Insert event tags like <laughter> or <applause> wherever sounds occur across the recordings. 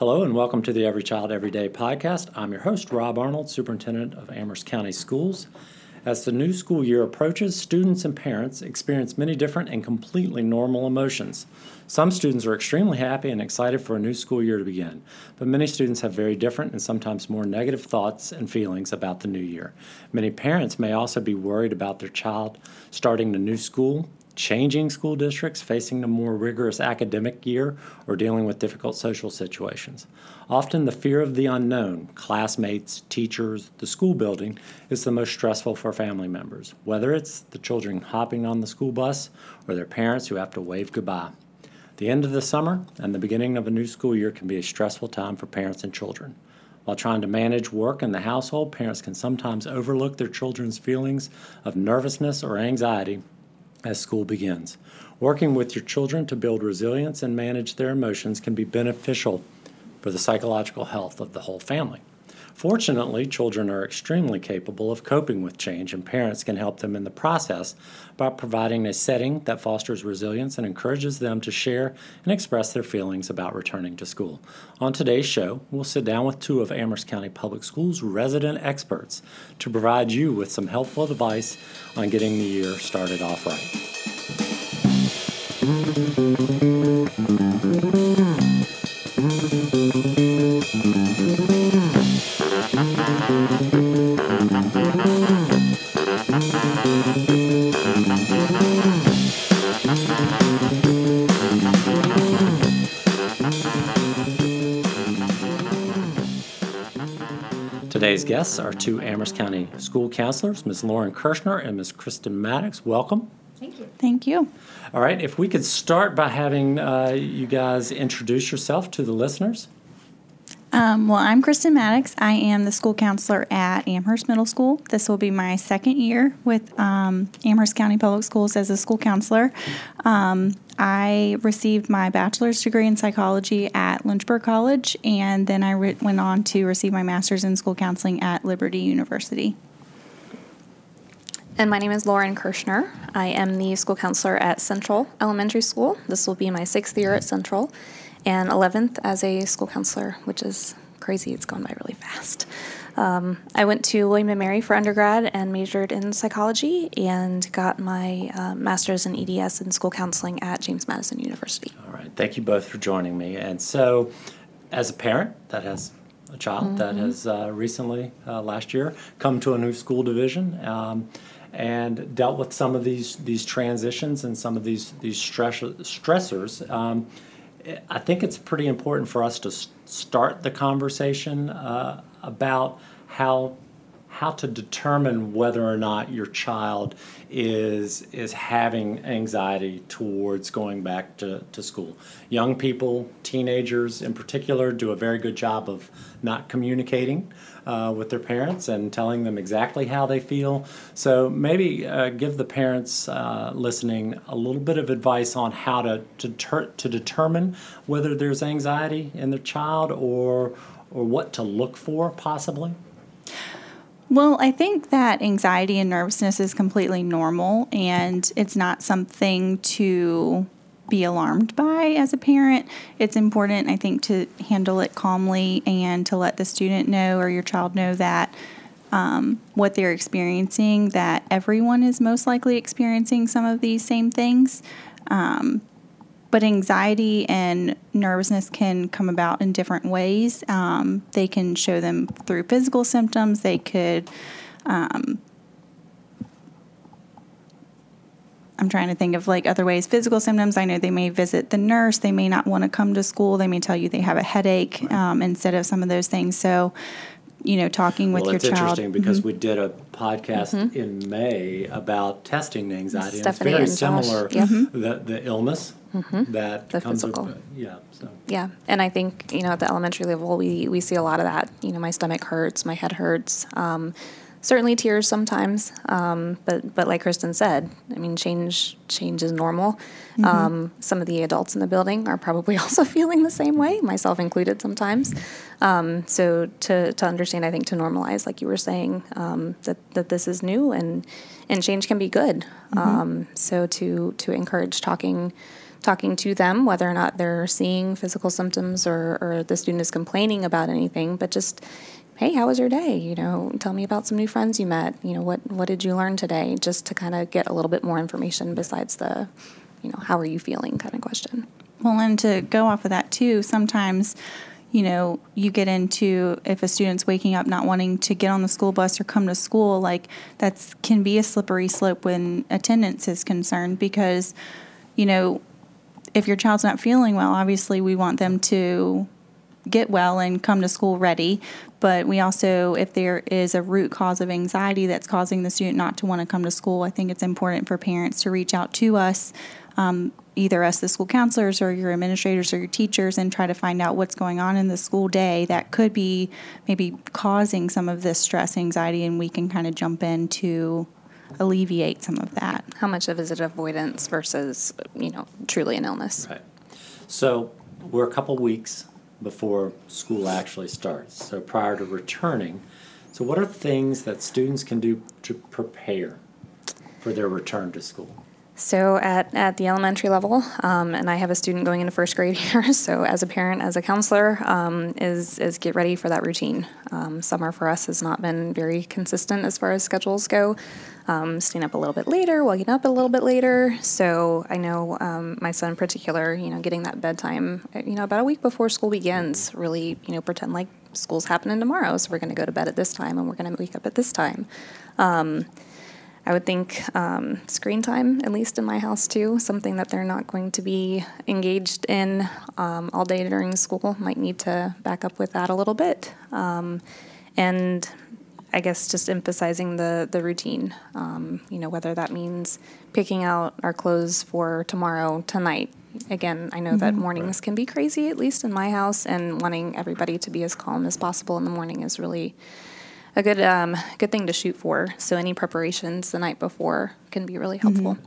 Hello and welcome to the Every Child Every Day podcast. I'm your host, Rob Arnold, Superintendent of Amherst County Schools. As the new school year approaches, students and parents experience many different and completely normal emotions. Some students are extremely happy and excited for a new school year to begin, but many students have very different and sometimes more negative thoughts and feelings about the new year. Many parents may also be worried about their child starting the new school changing school districts, facing a more rigorous academic year, or dealing with difficult social situations. Often, the fear of the unknown, classmates, teachers, the school building, is the most stressful for family members, whether it's the children hopping on the school bus or their parents who have to wave goodbye. The end of the summer and the beginning of a new school year can be a stressful time for parents and children. While trying to manage work in the household, parents can sometimes overlook their children's feelings of nervousness or anxiety as school begins. Working with your children to build resilience and manage their emotions can be beneficial for the psychological health of the whole family. Fortunately, children are extremely capable of coping with change, and parents can help them in the process by providing a setting that fosters resilience and encourages them to share and express their feelings about returning to school. On today's show, we'll sit down with two of Amherst County Public Schools resident experts to provide you with some helpful advice on getting the year started off right. Today's guests are two Amherst County school counselors, Ms. Lauren Kirschner and Ms. Kristen Maddox. Welcome. Thank you. Thank you. All right, if we could start by having uh, you guys introduce yourself to the listeners. Um, well, I'm Kristen Maddox. I am the school counselor at Amherst Middle School. This will be my second year with um, Amherst County Public Schools as a school counselor. Um, I received my bachelor's degree in psychology at Lynchburg College, and then I re- went on to receive my master's in school counseling at Liberty University. And my name is Lauren Kirschner. I am the school counselor at Central Elementary School. This will be my sixth year at Central and 11th as a school counselor, which is crazy. It's gone by really fast. Um, I went to William and Mary for undergrad and majored in psychology and got my uh, master's in EDS in school counseling at James Madison University. All right, thank you both for joining me. And so, as a parent that has a child mm-hmm. that has uh, recently, uh, last year, come to a new school division, um, and dealt with some of these these transitions and some of these these stress, stressors. Um, I think it's pretty important for us to start the conversation uh, about how how to determine whether or not your child is is having anxiety towards going back to, to school. Young people, teenagers in particular, do a very good job of not communicating uh, with their parents and telling them exactly how they feel. So maybe uh, give the parents uh, listening a little bit of advice on how to to, ter- to determine whether there's anxiety in their child or or what to look for possibly. Well, I think that anxiety and nervousness is completely normal and it's not something to be alarmed by as a parent. It's important, I think, to handle it calmly and to let the student know or your child know that um, what they're experiencing, that everyone is most likely experiencing some of these same things. Um, but anxiety and nervousness can come about in different ways. Um, they can show them through physical symptoms. They could, um, I'm trying to think of like other ways. Physical symptoms, I know they may visit the nurse. They may not want to come to school. They may tell you they have a headache um, instead of some of those things. So, you know, talking with well, your it's child. interesting because mm-hmm. we did a podcast mm-hmm. in May about testing anxiety. and it's very and similar. Yep. Mm-hmm. The, the illness mm-hmm. that the comes physical. with yeah. So. Yeah, and I think you know at the elementary level we we see a lot of that. You know, my stomach hurts, my head hurts. Um, certainly tears sometimes, um, but but like Kristen said, I mean change change is normal. Mm-hmm. Um, some of the adults in the building are probably <laughs> also feeling the same way, myself included sometimes. Um, so to to understand, I think to normalize, like you were saying, um, that that this is new and and change can be good. Mm-hmm. Um, so to to encourage talking talking to them, whether or not they're seeing physical symptoms or, or the student is complaining about anything, but just, hey, how was your day? You know, tell me about some new friends you met. You know, what, what did you learn today? Just to kind of get a little bit more information besides the, you know, how are you feeling kind of question. Well, and to go off of that too, sometimes you know, you get into if a student's waking up not wanting to get on the school bus or come to school, like that's can be a slippery slope when attendance is concerned because, you know, if your child's not feeling well, obviously we want them to get well and come to school ready. But we also, if there is a root cause of anxiety that's causing the student not to want to come to school, I think it's important for parents to reach out to us, um, either us, the school counselors, or your administrators or your teachers, and try to find out what's going on in the school day that could be maybe causing some of this stress, anxiety, and we can kind of jump in to alleviate some of that. How much of is it avoidance versus, you know, truly an illness? Right. So we're a couple weeks before school actually starts. So prior to returning, so what are things that students can do to prepare for their return to school? So at, at the elementary level, um, and I have a student going into first grade <laughs> here. So as a parent, as a counselor, um, is is get ready for that routine. Um, summer for us has not been very consistent as far as schedules go. Um, staying up a little bit later, waking up a little bit later. So I know um, my son in particular, you know, getting that bedtime, you know, about a week before school begins. Really, you know, pretend like school's happening tomorrow. So we're going to go to bed at this time, and we're going to wake up at this time. I would think um, screen time, at least in my house too, something that they're not going to be engaged in um, all day during school. Might need to back up with that a little bit, um, and I guess just emphasizing the the routine. Um, you know, whether that means picking out our clothes for tomorrow, tonight. Again, I know that Mm-hmm. mornings Right. can be crazy, at least in my house, and wanting everybody to be as calm as possible in the morning is really a good um, good thing to shoot for. So any preparations the night before can be really helpful.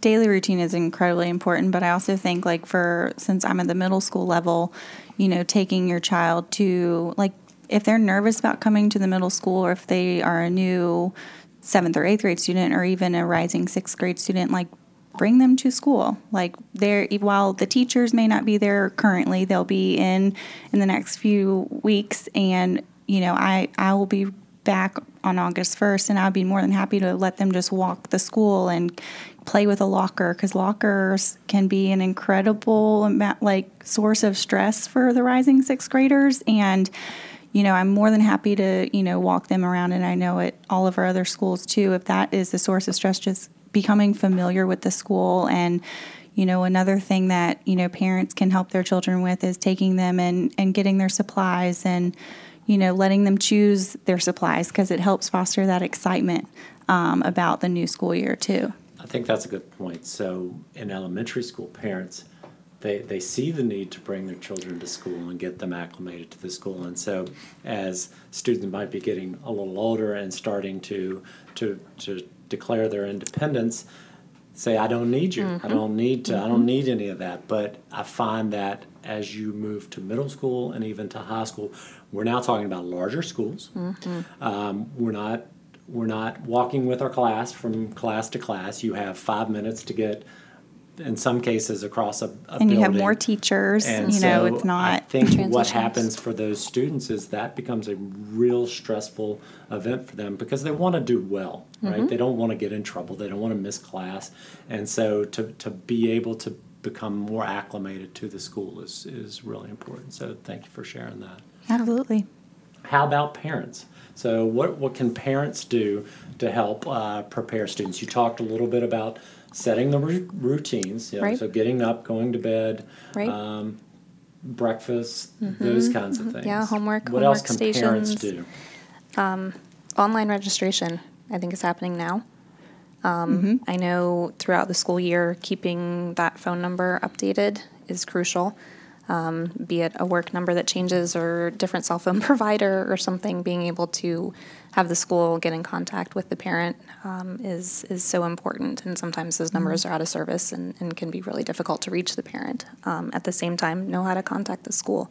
daily routine is incredibly important but i also think like for since i'm at the middle school level you know taking your child to like if they're nervous about coming to the middle school or if they are a new seventh or eighth grade student or even a rising sixth grade student like bring them to school like they're while the teachers may not be there currently they'll be in in the next few weeks and you know i i will be back on August 1st, and I'd be more than happy to let them just walk the school and play with a locker because lockers can be an incredible like source of stress for the rising sixth graders. And you know, I'm more than happy to you know walk them around, and I know at all of our other schools too. If that is a source of stress, just becoming familiar with the school and you know another thing that you know parents can help their children with is taking them and and getting their supplies and you know letting them choose their supplies because it helps foster that excitement um, about the new school year too I think that's a good point. So in elementary school, parents they, they see the need to bring their children to school and get them acclimated to the school. And so as students might be getting a little older and starting to to to declare their independence, say I don't need you. I don't need to I don't need any of that. But I find that as you move to middle school and even to high school, we're now talking about larger schools. Um, we're not we're not walking with our class from class to class. You have five minutes to get, in some cases, across a, a and you have more teachers And you know so it's I not think what happens for those students is that becomes a real stressful event for them because they want to do well, right? Mm-hmm. They don't want to get in trouble. They don't want to miss class, and so to to be able to become more acclimated to the school is is really important. So thank you for sharing that. absolutely How about parents? So, what, what can parents do to help uh, prepare students? You talked a little bit about setting the ru- routines, you know, Right. so getting up, going to bed, Right. um, breakfast, those kinds of things. Mm-hmm. Yeah, homework, What else homework can parents do? Online registration, I think, is happening now. Um, Mm-hmm. I know throughout the school year, keeping that phone number updated is crucial. Um, be it a work number that changes or different cell phone <laughs> provider or something, being able to have the school get in contact with the parent um, is is so important. And sometimes those numbers are out of service and, and can be really difficult to reach the parent. Um, at the same time, know how to contact the school.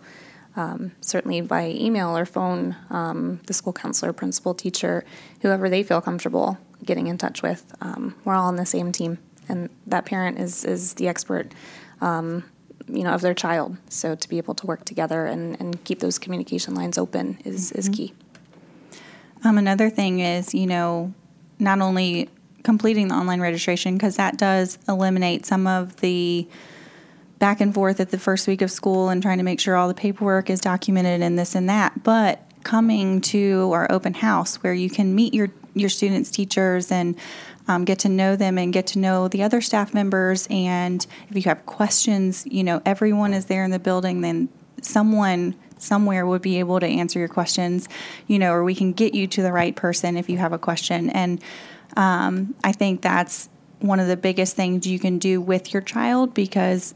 Um, certainly by email or phone, um, the school counselor, principal, teacher, whoever they feel comfortable getting in touch with. Um, we're all on the same team, and that parent is is the expert um, you know, of their child. So to be able to work together and, and keep those communication lines open is, is key. Um, another thing is, you know, not only completing the online registration, because that does eliminate some of the back and forth at the first week of school and trying to make sure all the paperwork is documented and this and that. But coming to our open house where you can meet your, your students, teachers, and um, get to know them and get to know the other staff members. And if you have questions, you know, everyone is there in the building, then someone somewhere would be able to answer your questions, you know, or we can get you to the right person if you have a question. And um, I think that's one of the biggest things you can do with your child because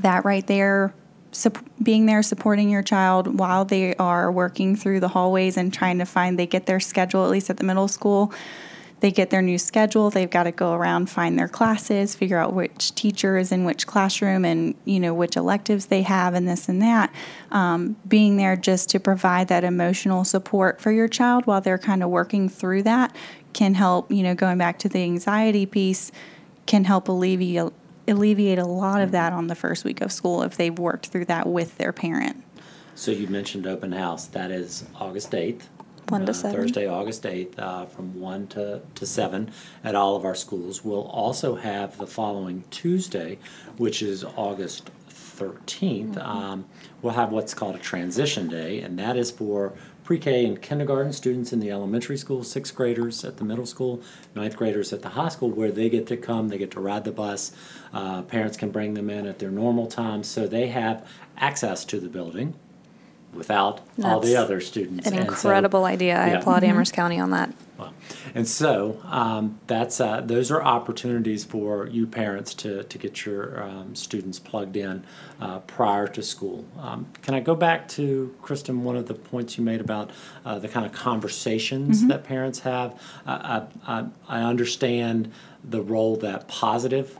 that right there sup- being there supporting your child while they are working through the hallways and trying to find they get their schedule at least at the middle school. They get their new schedule they've got to go around find their classes figure out which teacher is in which classroom and you know which electives they have and this and that. Um, being there just to provide that emotional support for your child while they're kind of working through that can help you know going back to the anxiety piece can help alleviate alleviate a lot of that on the first week of school if they've worked through that with their parent. So you mentioned open house. That is August 8th. One to uh, seven. Thursday, August 8th, uh, from 1 to, to 7 at all of our schools. We'll also have the following Tuesday, which is August 13th. Um, we'll have what's called a transition day, and that is for pre K and kindergarten students in the elementary school, sixth graders at the middle school, ninth graders at the high school, where they get to come, they get to ride the bus. Uh, parents can bring them in at their normal time, so they have access to the building without all the other students. An And so- incredible idea. I Yeah. applaud Amherst County on that. Well, And so um, that's uh, those are opportunities for you parents to, to get your um, students plugged in uh, prior to school. Um, can I go back to Kristen? One of the points you made about uh, the kind of conversations that parents have. I, I, I I understand the role that positive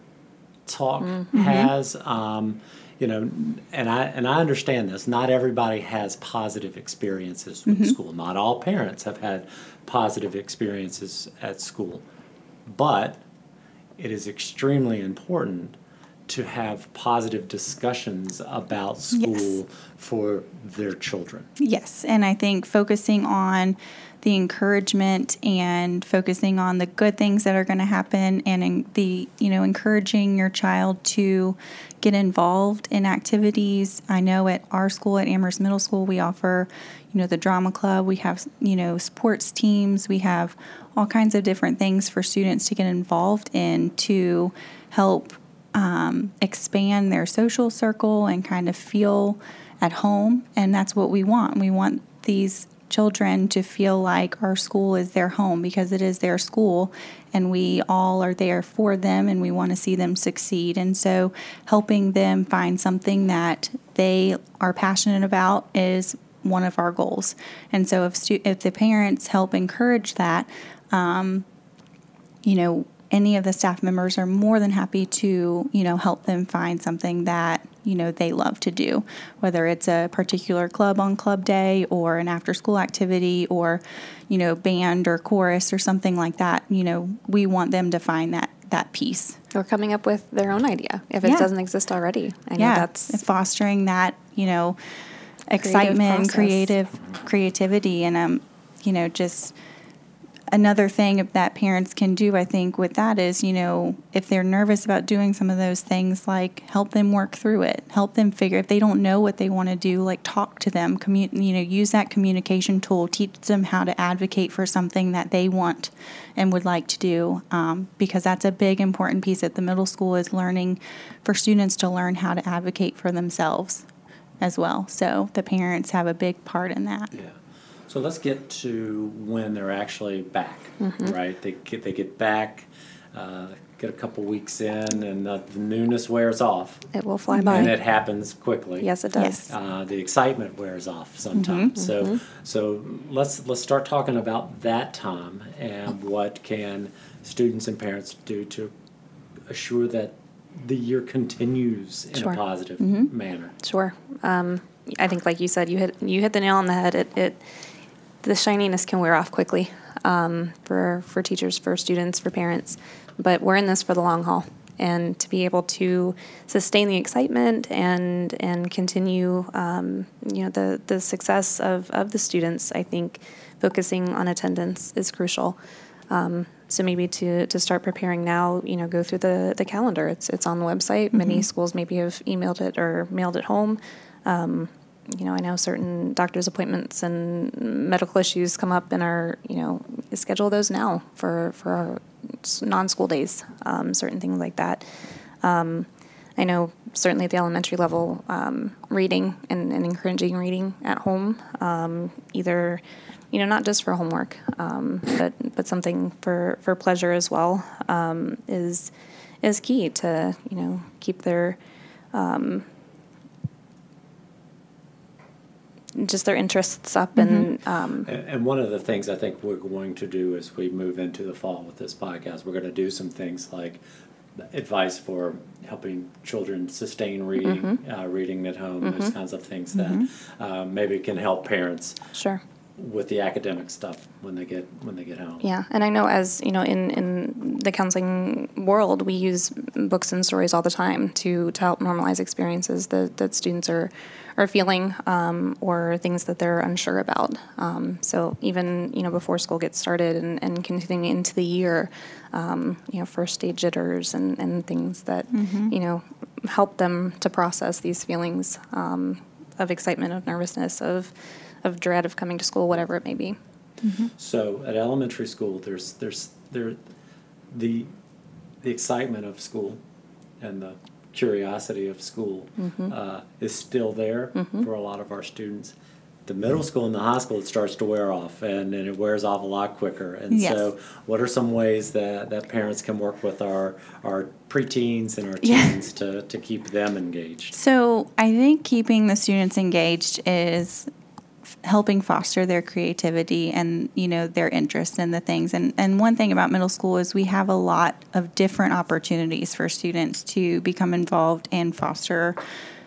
talk has. You know, and I and I understand this. Not everybody has positive experiences with mm-hmm. school. Not all parents have had positive experiences at school, but it is extremely important to have positive discussions about school for their children. Yes, and I think focusing on the encouragement and focusing on the good things that are going to happen and in the you know encouraging your child to get involved in activities. I know at our school at Amherst Middle School we offer you know the drama club, we have you know sports teams, we have all kinds of different things for students to get involved in to help um, expand their social circle and kind of feel at home. And that's what we want. We want these children to feel like our school is their home because it is their school and we all are there for them and we want to see them succeed. And so helping them find something that they are passionate about is one of our goals. And so if stu- if the parents help encourage that, you know, any of the staff members are more than happy to, you know, help them find something that, you know, they love to do, whether it's a particular club on club day or an after school activity or, you know, band or chorus or something like that. You know, we want them to find that that piece. Or coming up with their own idea if it Yeah. doesn't exist already. I yeah, that's fostering that, you know, excitement and creative creativity and um, you know, just another thing that parents can do, I think, with that is, you know, if they're nervous about doing some of those things, like help them work through it, help them figure. If they don't know what they want to do, like talk to them, you know, use that communication tool, teach them how to advocate for something that they want and would like to do, um, because that's a big important piece at the middle school is learning for students to learn how to advocate for themselves as well. So the parents have a big part in that. Yeah. So let's get to when they're actually back, Mm-hmm. right? They get, they get back, uh, get a couple weeks in, and uh, the newness wears off. it will fly by. And it happens quickly. yes, it does. Yes. Uh, the excitement wears off sometimes. So, so let's let's start talking about that time and what can students and parents do to assure that the year continues in Sure. a positive manner. Sure. Um, I think, like you said, you hit you hit the nail on the head. It, it the shininess can wear off quickly um, for for teachers, for students, for parents. But we're in this for the long haul, and to be able to sustain the excitement and and continue um, you know the the success of, of the students I think focusing on attendance is crucial. Um, so maybe to, to start preparing now you know go through the, the calendar. It's it's on the website. Many schools maybe have emailed it or mailed it home. Um, you know, I know certain doctor's appointments and medical issues come up and are, you know, schedule those now for, for our non-school days, um, certain things like that. Um, I know certainly at the elementary level, um, reading and, and encouraging reading at home, um, either, you know, not just for homework, um, but, but something for, for pleasure as well, um, is, is key to, you know, keep their, just their interests up and um, And, and one of the things I think we're going to do as we move into the fall with this podcast, we're going to do some things like advice for helping children sustain reading, uh, reading at home, those kinds of things that uh, maybe can help parents. Sure with the academic stuff when they get when they get home. yeah and i know as you know in in the counseling world we use books and stories all the time to to help normalize experiences that that students are are feeling um, or things that they're unsure about um, so even you know before school gets started and, and continuing into the year um, you know first stage jitters and and things that you know help them to process these feelings um, of excitement of nervousness of of dread of coming to school whatever it may be So at elementary school, there's there's there the the excitement of school and the curiosity of school Mm-hmm. uh, is still there for a lot of our students. The middle school and the high school, it starts to wear off, and, and it wears off a lot quicker. And Yes. so, what are some ways that, that parents can work with our our preteens and our Yeah. teens to, to keep them engaged? So I think keeping the students engaged is f- helping foster their creativity and you know their interest in the things. And and one thing about middle school is we have a lot of different opportunities for students to become involved and foster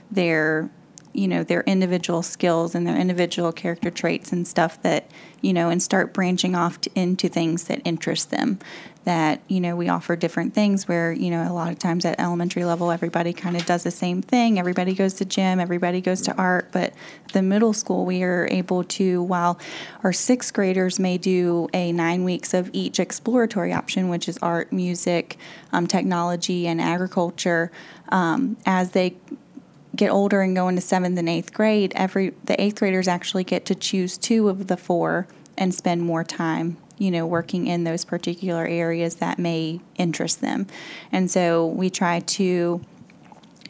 their you know their individual skills and their individual character traits and stuff that you know and start branching off to, into things that interest them. That you know we offer different things where you know a lot of times at elementary level everybody kind of does the same thing. Everybody goes to gym everybody goes to art. But the middle school we are able to while our sixth graders may do a nine weeks of each exploratory option which is art music um, technology and agriculture um, as they get older and go into seventh and eighth grade, every the eighth graders actually get to choose two of the four and spend more time, you know, working in those particular areas that may interest them. And so we try to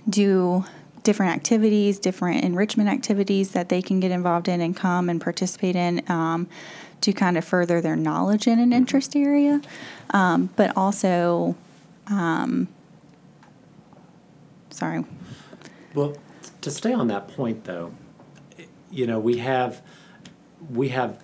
do different activities, different enrichment activities that they can get involved in and come and participate in um, to kind of further their knowledge in an interest area, um, but also, um, sorry. Well, to stay on that point, though, you know, we have we have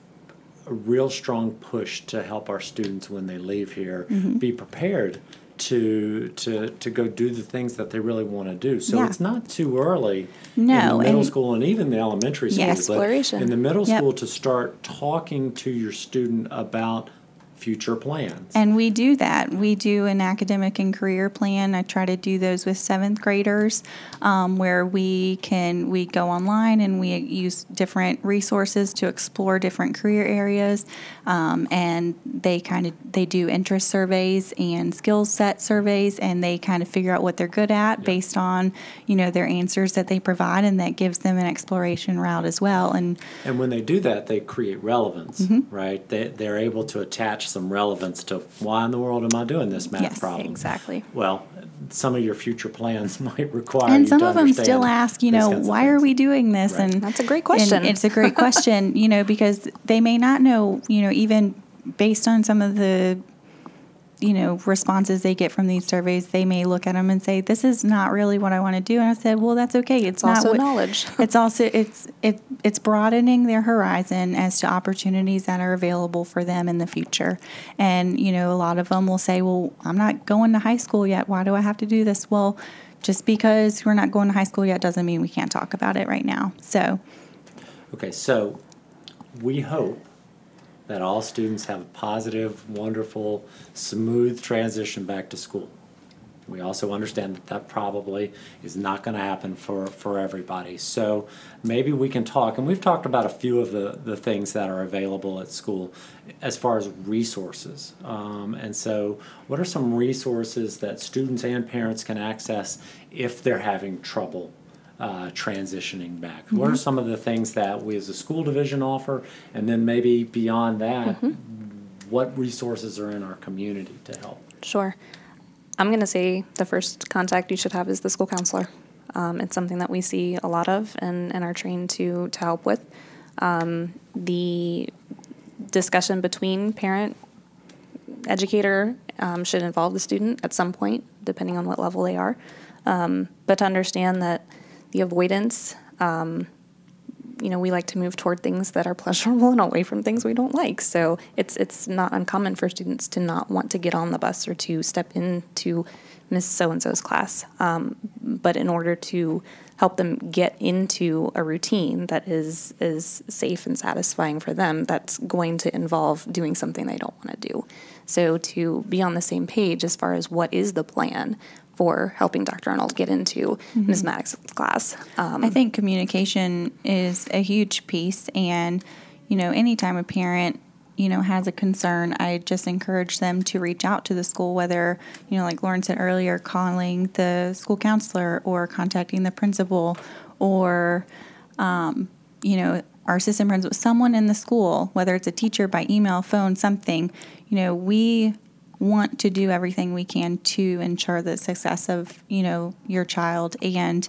a real strong push to help our students when they leave here Mm-hmm. be prepared to to to go do the things that they really want to do. So Yeah. it's not too early in No, the middle and- school and even the elementary school. Yeah, exploration. in the middle Yep. school to start talking to your student about future plans. And we do that. We do an academic and career plan. I try to do those with seventh graders, um, where we can we go online and we use different resources to explore different career areas, um, and they kind of they do interest surveys and skill set surveys, and they kind of figure out what they're good at based on you know their answers that they provide, and that gives them an exploration route as well. And And when they do that, they create relevance, Mm-hmm. right? They, they're able to attach some relevance to why in the world am I doing this math Yes, problem? exactly Well, some of your future plans <laughs> might require and you some to of them still ask, you know, why are we doing this? Right. And That's a great and question. it's a great question, you know, because they may not know, you know, even based on some of the, you know, responses they get from these surveys, they may look at them and say, "This is not really what I want to do." And I said, "Well, that's okay. It's, It's not also what, knowledge. <laughs> it's also it's it it's broadening their horizon as to opportunities that are available for them in the future. And you know, a lot of them will say, "Well, I'm not going to high school yet. Why do I have to do this?" Well, just because we're not going to high school yet doesn't mean we can't talk about it right now. So, Okay, so we hope that all students have a positive, wonderful, smooth transition back to school. We also understand that that probably is not going to happen for, for everybody. So maybe we can talk, and we've talked about a few of the, the things that are available at school as far as resources. Um, and so, what are some resources that students and parents can access if they're having trouble uh, transitioning back? Mm-hmm. What are some of the things that we as a school division offer? And then maybe beyond that, mm-hmm. what resources are in our community to help? Sure. I'm going to say the first contact you should have is the school counselor. Um, it's something that we see a lot of and, and are trained to, to help with. Um, the discussion between parent, educator um, should involve the student at some point, depending on what level they are. Um, but to understand that the avoidance, um, you know, we like to move toward things that are pleasurable and away from things we don't like. So it's it's not uncommon for students to not want to get on the bus or to step into Miss So and So's class. Um, but in order to help them get into a routine that is is safe and satisfying for them, that's going to involve doing something they don't want to do. So to be on the same page as far as what is the plan, for helping Dr. Arnold get into mm-hmm. Ms. Maddox's class. Um, I think communication is a huge piece, and you know, anytime a parent you know has a concern, I just encourage them to reach out to the school, whether you know, like Lauren said earlier, calling the school counselor or contacting the principal, or um, you know, our assistant principal, someone in the school, whether it's a teacher by email, phone, something. You know, we want to do everything we can to ensure the success of you know your child. And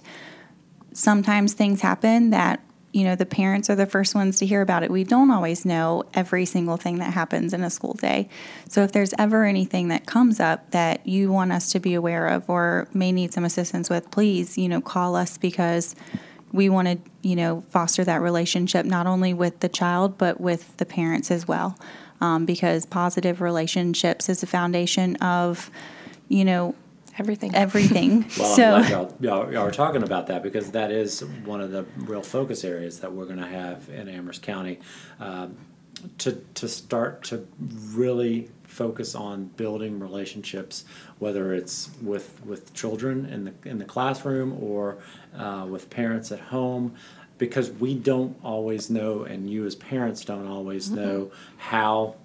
sometimes things happen that you know the parents are the first ones to hear about it. We don't always know every single thing that happens in a school day. So if there's ever anything that comes up that you want us to be aware of or may need some assistance with please you know call us because we want to you know foster that relationship not only with the child but with the parents as well um, because positive relationships is the foundation of, you know, everything. Everything. <laughs> well, so, I'm glad y'all, y'all, y'all, are talking about that because that is one of the real focus areas that we're going to have in Amherst County. Um, to, to start to really focus on building relationships, whether it's with with children in the in the classroom or uh, with parents at home, because we don't always know, and you as parents don't always mm-hmm. know how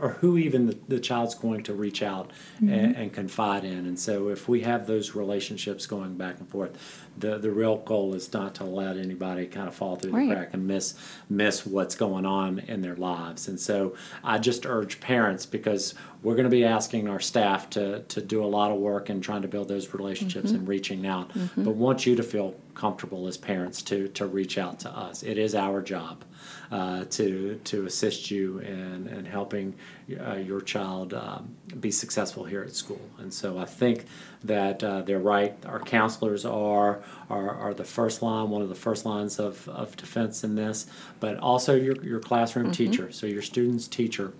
or who even the, the child's going to reach out mm-hmm. and, and, confide in. And so, if we have those relationships going back and forth, the the real goal is not to let anybody kind of fall through right. the crack and miss miss what's going on in their lives. And so, I just urge parents because we're going to be asking our staff to to do a lot of work in trying to build those relationships mm-hmm. and reaching out. Mm-hmm. But want you to feel comfortable as parents to to reach out to us. It is our job uh, to to assist you in, in helping uh, your child um, be successful here at school. And so I think that uh, they're right. Our counselors are, are are the first line, one of the first lines of, of defense in this, but also your your classroom mm-hmm. teacher. So your student's teacher.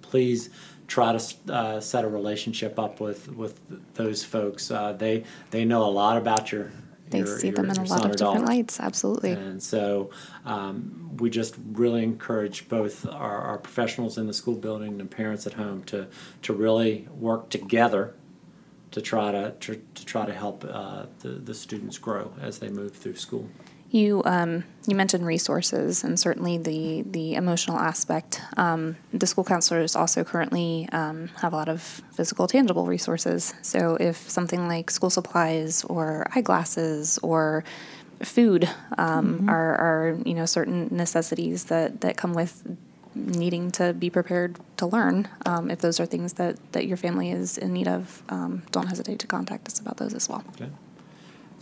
Please try to uh, set a relationship up with with those folks. Uh, they they know a lot about your they your, see your, them in a lot of different lights absolutely. And so um, we just really encourage both our, our, professionals in the school building and parents at home to to really work together to try to, to, to try to help uh, the, the students grow as they move through school you um, you mentioned resources and certainly the the emotional aspect. Um, the school counselors also currently um, have a lot of physical, tangible resources. So if something like school supplies or eyeglasses or food um, mm-hmm. are, are you know certain necessities that that come with needing to be prepared to learn. Um, if those are things that that your family is in need of, um, don't hesitate to contact us about those as well. Okay.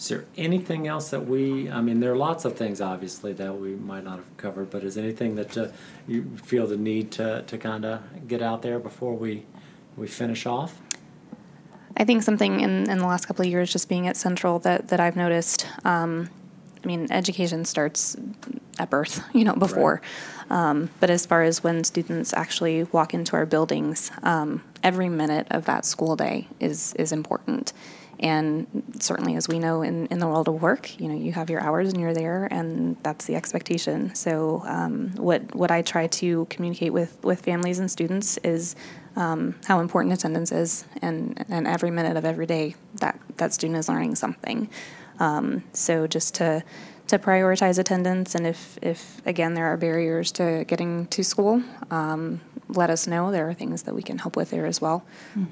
Is there anything else that we, I mean, there are lots of things obviously that we might not have covered, but is anything that uh, you feel the need to, to kind of get out there before we, we finish off? I think something in, in the last couple of years, just being at Central, that, that I've noticed. Um, I mean, education starts at birth, <laughs> you know, before. Right. Um, but as far as when students actually walk into our buildings, um, every minute of that school day is is important. And certainly, as we know in, in the world of work, you know, you have your hours and you're there, and that's the expectation. So, um, what what I try to communicate with with families and students is um, how important attendance is, and and every minute of every day that that student is learning something. Um, so just to to prioritize attendance, and if if again there are barriers to getting to school, um, let us know. There are things that we can help with there as well.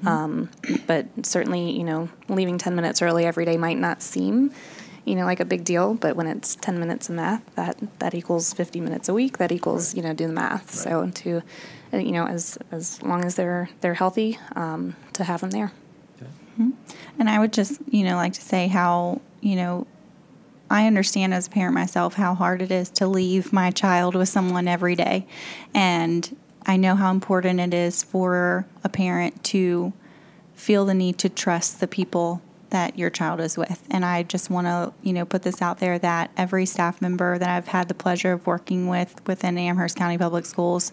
Um, but certainly, you know, leaving ten minutes early every day might not seem you know, like a big deal, but when it's 10 minutes of math, that, that equals 50 minutes a week, that equals, you know, do the math. So to, uh, you know, as, as long as they're, they're healthy, um, to have them there. And I would just, you know, like to say how, you know, I understand as a parent myself how hard it is to leave my child with someone every day. And I know how important it is for a parent to feel the need to trust the people that your child is with. And I just want to, you know, put this out there that every staff member that I've had the pleasure of working with within Amherst County Public Schools,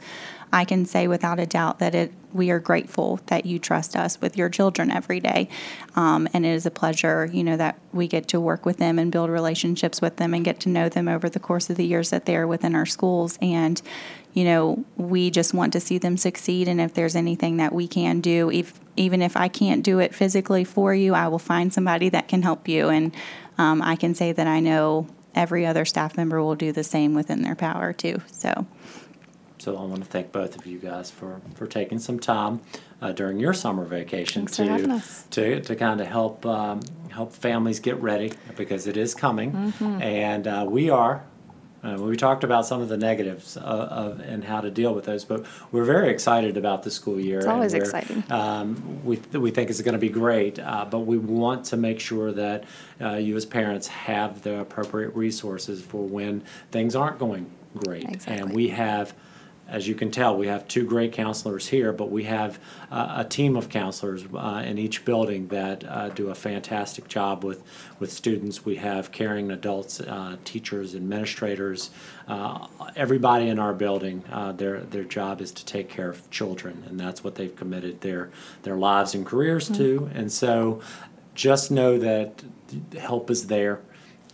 I can say without a doubt that it we are grateful that you trust us with your children every day. Um, and it is a pleasure, you know, that we get to work with them and build relationships with them and get to know them over the course of the years that they're within our schools. And, you know, we just want to see them succeed. And if there's anything that we can do, if even if I can't do it physically for you, I will find somebody that can help you. And um, I can say that I know every other staff member will do the same within their power too. So. So I want to thank both of you guys for, for taking some time uh, during your summer vacation to to to kind of help um, help families get ready because it is coming, Mm-hmm. and uh, we are. Uh, we talked about some of the negatives of, of and how to deal with those, but we're very excited about the school year. It's always exciting. Um, we we think it's going to be great, uh, but we want to make sure that uh, you as parents have the appropriate resources for when things aren't going great, and we have as you can tell, we have two great counselors here, but we have uh, a team of counselors uh, in each building that uh, do a fantastic job with, with students. We have caring adults, uh, teachers, administrators, uh, everybody in our building. Uh, their their job is to take care of children, and that's what they've committed their their lives and careers to. And so, just know that help is there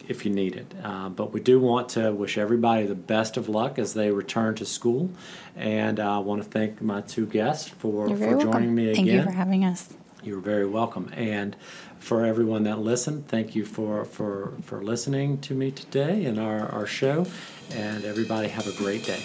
if you need it. Uh, but we do want to wish everybody the best of luck as they return to school. And I want to thank my two guests for, for joining welcome. me again. Thank you for having us. You're very welcome. And for everyone that listened, thank you for, for, for listening to me today and our, our show. And everybody have a great day.